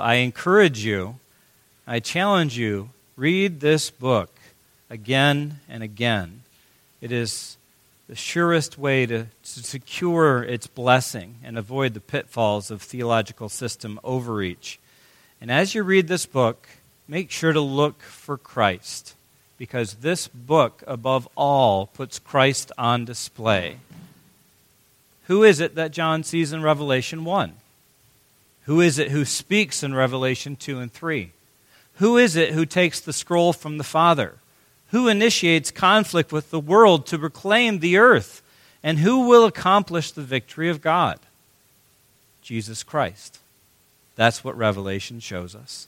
I encourage you, I challenge you, read this book again and again. It is the surest way to, to secure its blessing and avoid the pitfalls of theological system overreach. And as you read this book, make sure to look for Christ, because this book, above all, puts Christ on display. Who is it that John sees in Revelation 1? Who is it who speaks in Revelation 2 and 3? Who is it who takes the scroll from the Father? Who initiates conflict with the world to reclaim the earth? And who will accomplish the victory of God? Jesus Christ. That's what Revelation shows us.